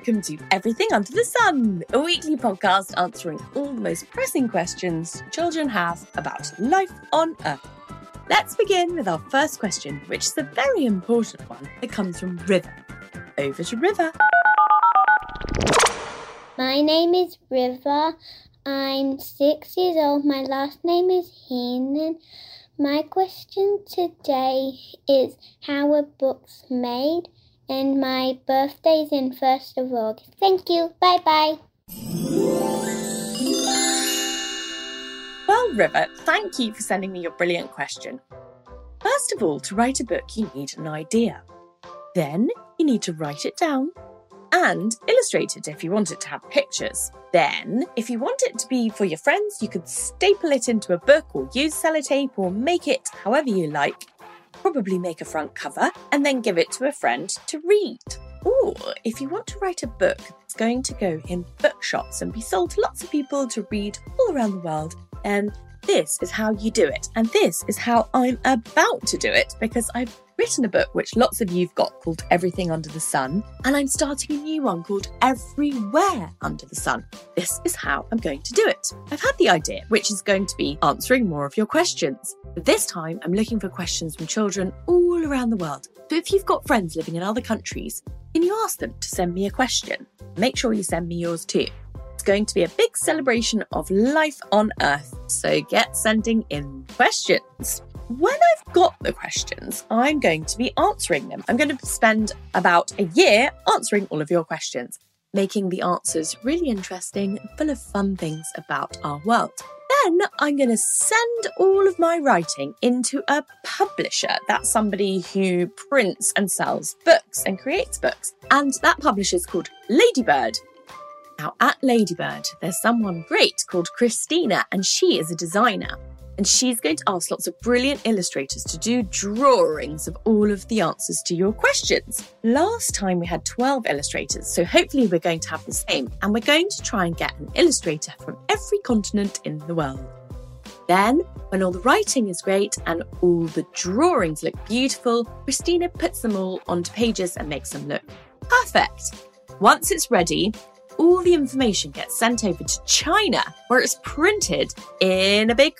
welcome to Everything Under the Sun, a weekly podcast answering all the most pressing questions children have about life on Earth. Let's begin with our first question, which is a very important one that comes from River. Over to River. My name is River. I'm six years old. My last name is Heenan. My question today is how were books made? And my birthday's in 1st of August. Thank you. Bye bye. Well, River, thank you for sending me your brilliant question. First of all, to write a book, you need an idea. Then you need to write it down and illustrate it if you want it to have pictures. Then, if you want it to be for your friends, you could staple it into a book or use sellotape or make it however you like. Probably make a front cover and then give it to a friend to read. Or if you want to write a book that's going to go in bookshops and be sold to lots of people to read all around the world, then this is how you do it. And this is how I'm about to do it because I've written a book which lots of you've got called Everything Under the Sun, and I'm starting a new one called Everywhere Under the Sun. This is how I'm going to do it. I've had the idea, which is going to be answering more of your questions. This time, I'm looking for questions from children all around the world. So if you've got friends living in other countries, can you ask them to send me a question? Make sure you send me yours too. It's going to be a big celebration of life on Earth, so get sending in questions. When I've got the questions, I'm going to be answering them. I'm going to spend about a year answering all of your questions, making the answers really interesting full of fun things about our world. Then I'm going to send all of my writing into a publisher. That's somebody who prints and sells books and creates books. And that publisher is called Ladybird. Now, at Ladybird, there's someone great called Christina, and she is a designer. And she's going to ask lots of brilliant illustrators to do drawings of all of the answers to your questions. Last time we had 12 illustrators, so hopefully we're going to have the same. And we're going to try and get an illustrator from every continent in the world. Then, when all the writing is great and all the drawings look beautiful, Christina puts them all onto pages and makes them look perfect. Once it's ready, all the information gets sent over to China, where it's printed in a big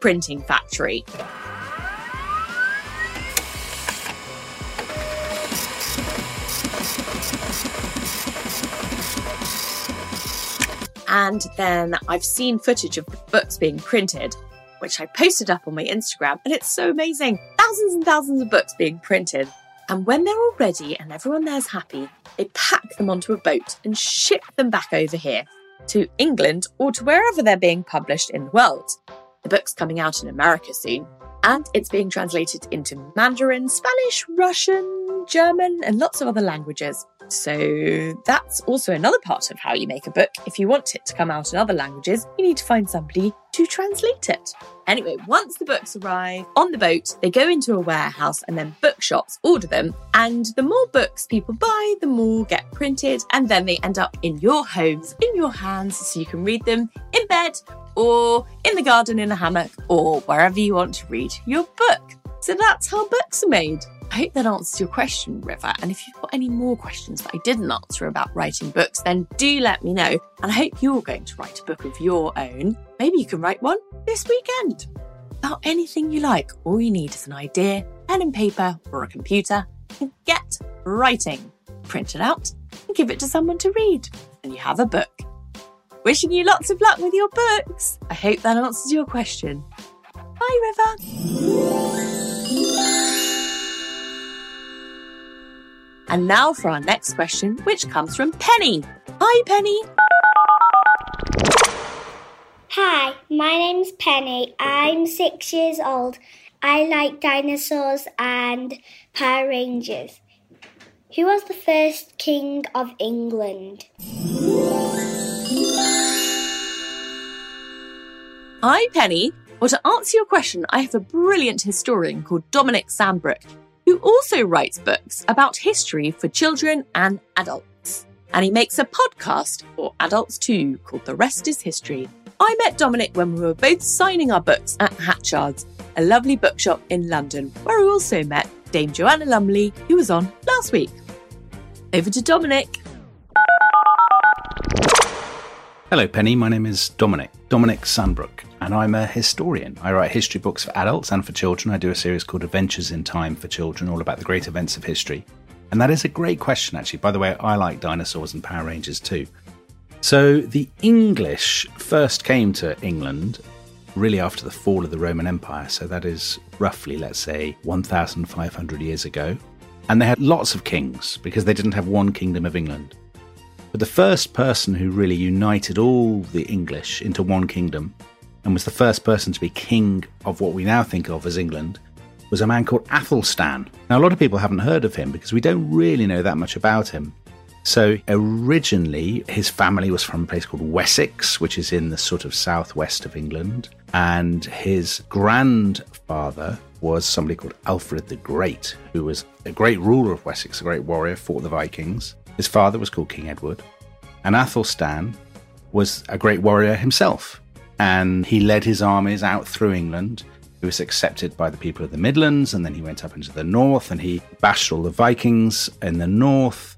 printing factory. And then I've seen footage of the books being printed, which I posted up on my Instagram, and it's so amazing. Thousands and thousands of books being printed. And when they're all ready and everyone there's happy, they pack them onto a boat and ship them back over here to England or to wherever they're being published in the world. The book's coming out in America soon, and it's being translated into Mandarin, Spanish, Russian, German, and lots of other languages. So that's also another part of how you make a book. If you want it to come out in other languages, you need to find somebody to translate it. Anyway, once the books arrive on the boat, they go into a warehouse and then bookshops order them. And the more books people buy, the more get printed. And then they end up in your homes, in your hands, so you can read them in bed or in the garden in a hammock or wherever you want to read your book. So that's how books are made. I hope that answers your question, River. And if you've got any more questions that I didn't answer about writing books, then do let me know. And I hope you're going to write a book of your own. Maybe you can write one this weekend. About anything you like, all you need is an idea, pen and paper, or a computer, and get writing. Print it out and give it to someone to read. And you have a book. Wishing you lots of luck with your books. I hope that answers your question. Bye, River. And now for our next question, which comes from Penny. Hi, Penny. Hi, my name's Penny. I'm six years old. I like dinosaurs and Power Rangers. Who was the first king of England? Hi, Penny. Well, to answer your question, I have a brilliant historian called Dominic Sandbrook also writes books about history for children and adults. And he makes a podcast for adults too called The Rest is History. I met Dominic when we were both signing our books at Hatchards, a lovely bookshop in London, where we also met Dame Joanna Lumley, who was on last week. Over to Dominic. Hello, Penny. My name is Dominic, Dominic Sandbrook, and I'm a historian. I write history books for adults and for children. I do a series called Adventures in Time for Children, all about the great events of history. And that is a great question, actually. By the way, I like dinosaurs and Power Rangers too. So, the English first came to England really after the fall of the Roman Empire. So, that is roughly, let's say, 1,500 years ago. And they had lots of kings because they didn't have one kingdom of England. But the first person who really united all the English into one kingdom and was the first person to be king of what we now think of as England was a man called Athelstan. Now, a lot of people haven't heard of him because we don't really know that much about him. So, originally, his family was from a place called Wessex, which is in the sort of southwest of England. And his grandfather was somebody called Alfred the Great, who was a great ruler of Wessex, a great warrior, fought the Vikings. His father was called King Edward, and Athelstan was a great warrior himself. And he led his armies out through England. He was accepted by the people of the Midlands, and then he went up into the north and he bashed all the Vikings in the north.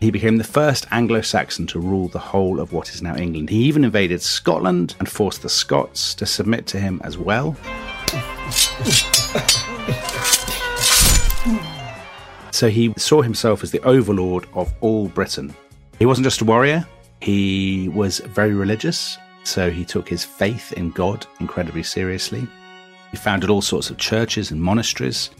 He became the first Anglo Saxon to rule the whole of what is now England. He even invaded Scotland and forced the Scots to submit to him as well. So he saw himself as the overlord of all Britain. He wasn't just a warrior, he was very religious. So he took his faith in God incredibly seriously. He founded all sorts of churches and monasteries.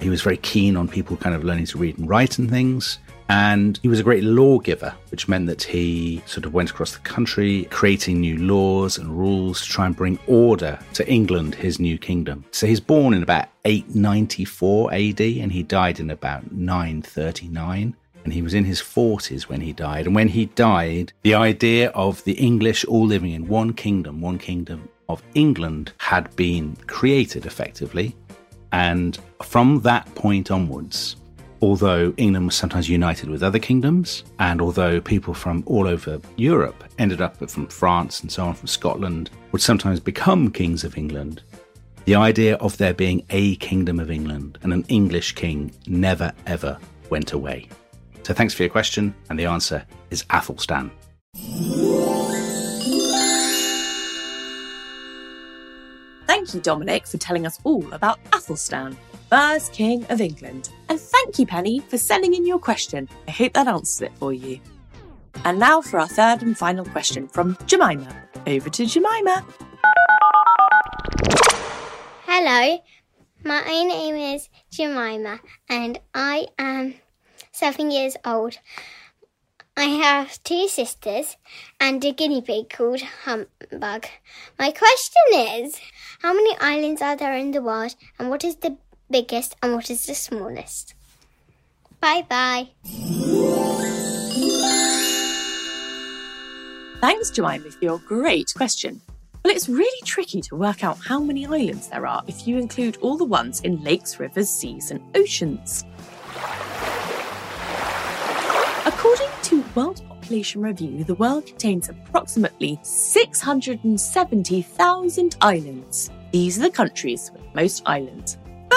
He was very keen on people kind of learning to read and write and things. And he was a great lawgiver, which meant that he sort of went across the country creating new laws and rules to try and bring order to England, his new kingdom. So he's born in about 894 AD and he died in about 939 and he was in his 40s when he died. And when he died, the idea of the English all living in one kingdom, one kingdom of England, had been created effectively. And from that point onwards, although England was sometimes united with other kingdoms, and although people from all over Europe ended up from France and so on, from Scotland, would sometimes become kings of England, the idea of there being a kingdom of England and an English king never ever went away. So thanks for your question, and the answer is Athelstan. Thank you, Dominic, for telling us all about Athelstan first King of England. And thank you, Penny, for sending in your question. I hope that answers it for you. And now for our third and final question from Jemima. Over to Jemima. Hello, my name is Jemima and I am seven years old. I have two sisters and a guinea pig called Humbug. My question is How many islands are there in the world and what is the biggest and what is the smallest? Bye bye. Thanks, Jemima, for your great question. Well, it's really tricky to work out how many islands there are if you include all the ones in lakes, rivers, seas, and oceans. According to World Population Review, the world contains approximately 670,000 islands. These are the countries with most islands.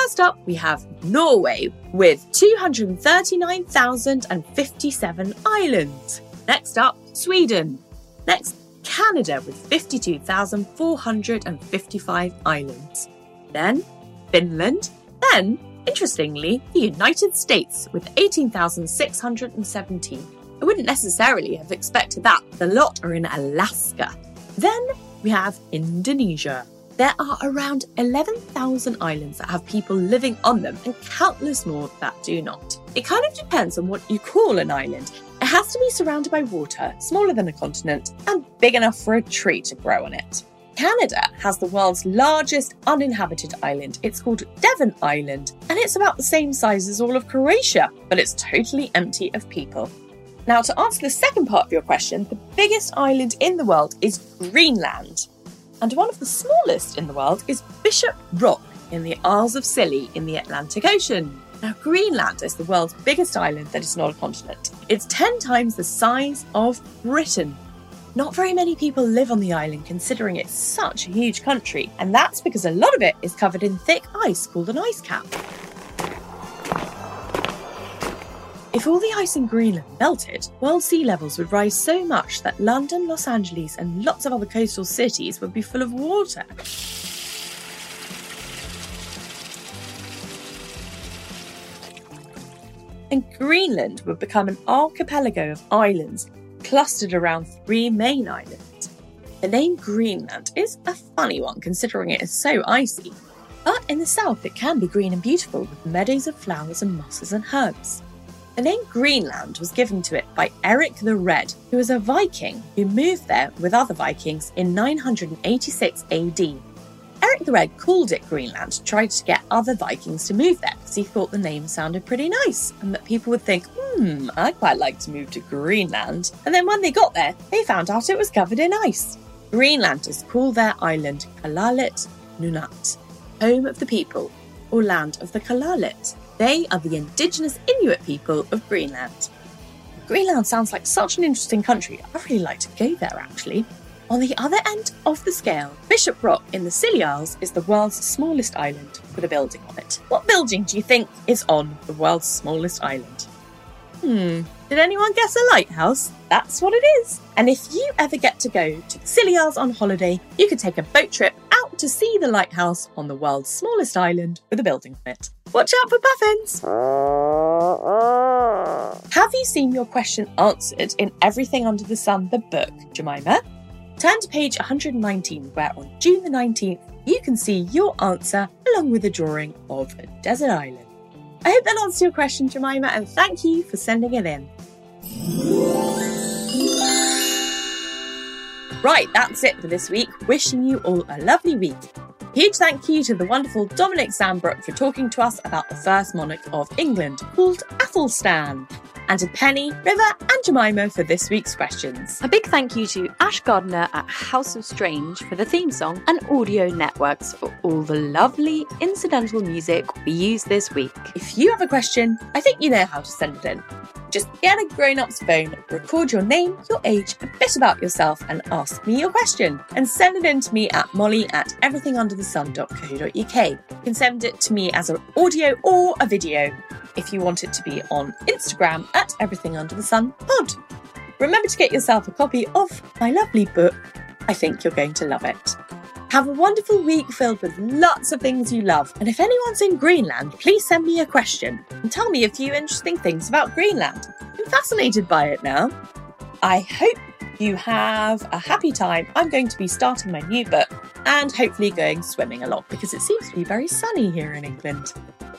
First up, we have Norway with 239,057 islands. Next up, Sweden. Next, Canada with 52,455 islands. Then, Finland. Then, interestingly, the United States with 18,617. I wouldn't necessarily have expected that. The lot are in Alaska. Then we have Indonesia there are around 11,000 islands that have people living on them and countless more that do not. It kind of depends on what you call an island. It has to be surrounded by water, smaller than a continent, and big enough for a tree to grow on it. Canada has the world's largest uninhabited island. It's called Devon Island, and it's about the same size as all of Croatia, but it's totally empty of people. Now, to answer the second part of your question, the biggest island in the world is Greenland and one of the smallest in the world is Bishop Rock in the Isles of Scilly in the Atlantic Ocean. Now, Greenland is the world's biggest island that is not a continent. It's 10 times the size of Britain. Not very many people live on the island considering it's such a huge country, and that's because a lot of it is covered in thick ice called an ice cap. If all the ice in Greenland melted, world sea levels would rise so much that London, Los Angeles, and lots of other coastal cities would be full of water. And Greenland would become an archipelago of islands clustered around three main islands. The name Greenland is a funny one considering it is so icy, but in the south it can be green and beautiful with meadows of flowers and mosses and herbs. The name Greenland was given to it by Eric the Red, who was a Viking who moved there with other Vikings in 986 AD. Eric the Red called it Greenland, tried to get other Vikings to move there because he thought the name sounded pretty nice and that people would think, hmm, I'd quite like to move to Greenland. And then when they got there, they found out it was covered in ice. Greenlanders call their island Kalaallit Nunaat, home of the people, or land of the Kalaallit. They are the indigenous Inuit people of Greenland. Greenland sounds like such an interesting country. I'd really like to go there actually. On the other end of the scale, Bishop Rock in the Scilly Isles is the world's smallest island with a building on it. What building do you think is on the world's smallest island? Hmm, did anyone guess a lighthouse? That's what it is. And if you ever get to go to the Scilly Isles on holiday, you could take a boat trip out to see the lighthouse on the world's smallest island with a building on it. Watch out for puffins! Have you seen your question answered in Everything Under the Sun, the book, Jemima? Turn to page 119, where on June the 19th, you can see your answer along with a drawing of a desert island. I hope that answers your question, Jemima, and thank you for sending it in. Right, that's it for this week. Wishing you all a lovely week. Huge thank you to the wonderful Dominic Sandbrook for talking to us about the first monarch of England, called Athelstan and to Penny, River, and Jemima for this week's questions. A big thank you to Ash Gardner at House of Strange for the theme song and Audio Networks for all the lovely incidental music we used this week. If you have a question, I think you know how to send it in. Just get a grown up's phone, record your name, your age, a bit about yourself, and ask me your question. And send it in to me at molly at everythingunderthesun.co.uk. You can send it to me as an audio or a video if you want it to be on Instagram at Everything Under the Sun Pod. Remember to get yourself a copy of my lovely book. I think you're going to love it. Have a wonderful week filled with lots of things you love. And if anyone's in Greenland, please send me a question and tell me a few interesting things about Greenland. I'm fascinated by it now. I hope you have a happy time. I'm going to be starting my new book and hopefully going swimming a lot because it seems to be very sunny here in England.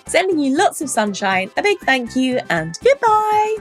Sending you lots of sunshine, a big thank you, and goodbye!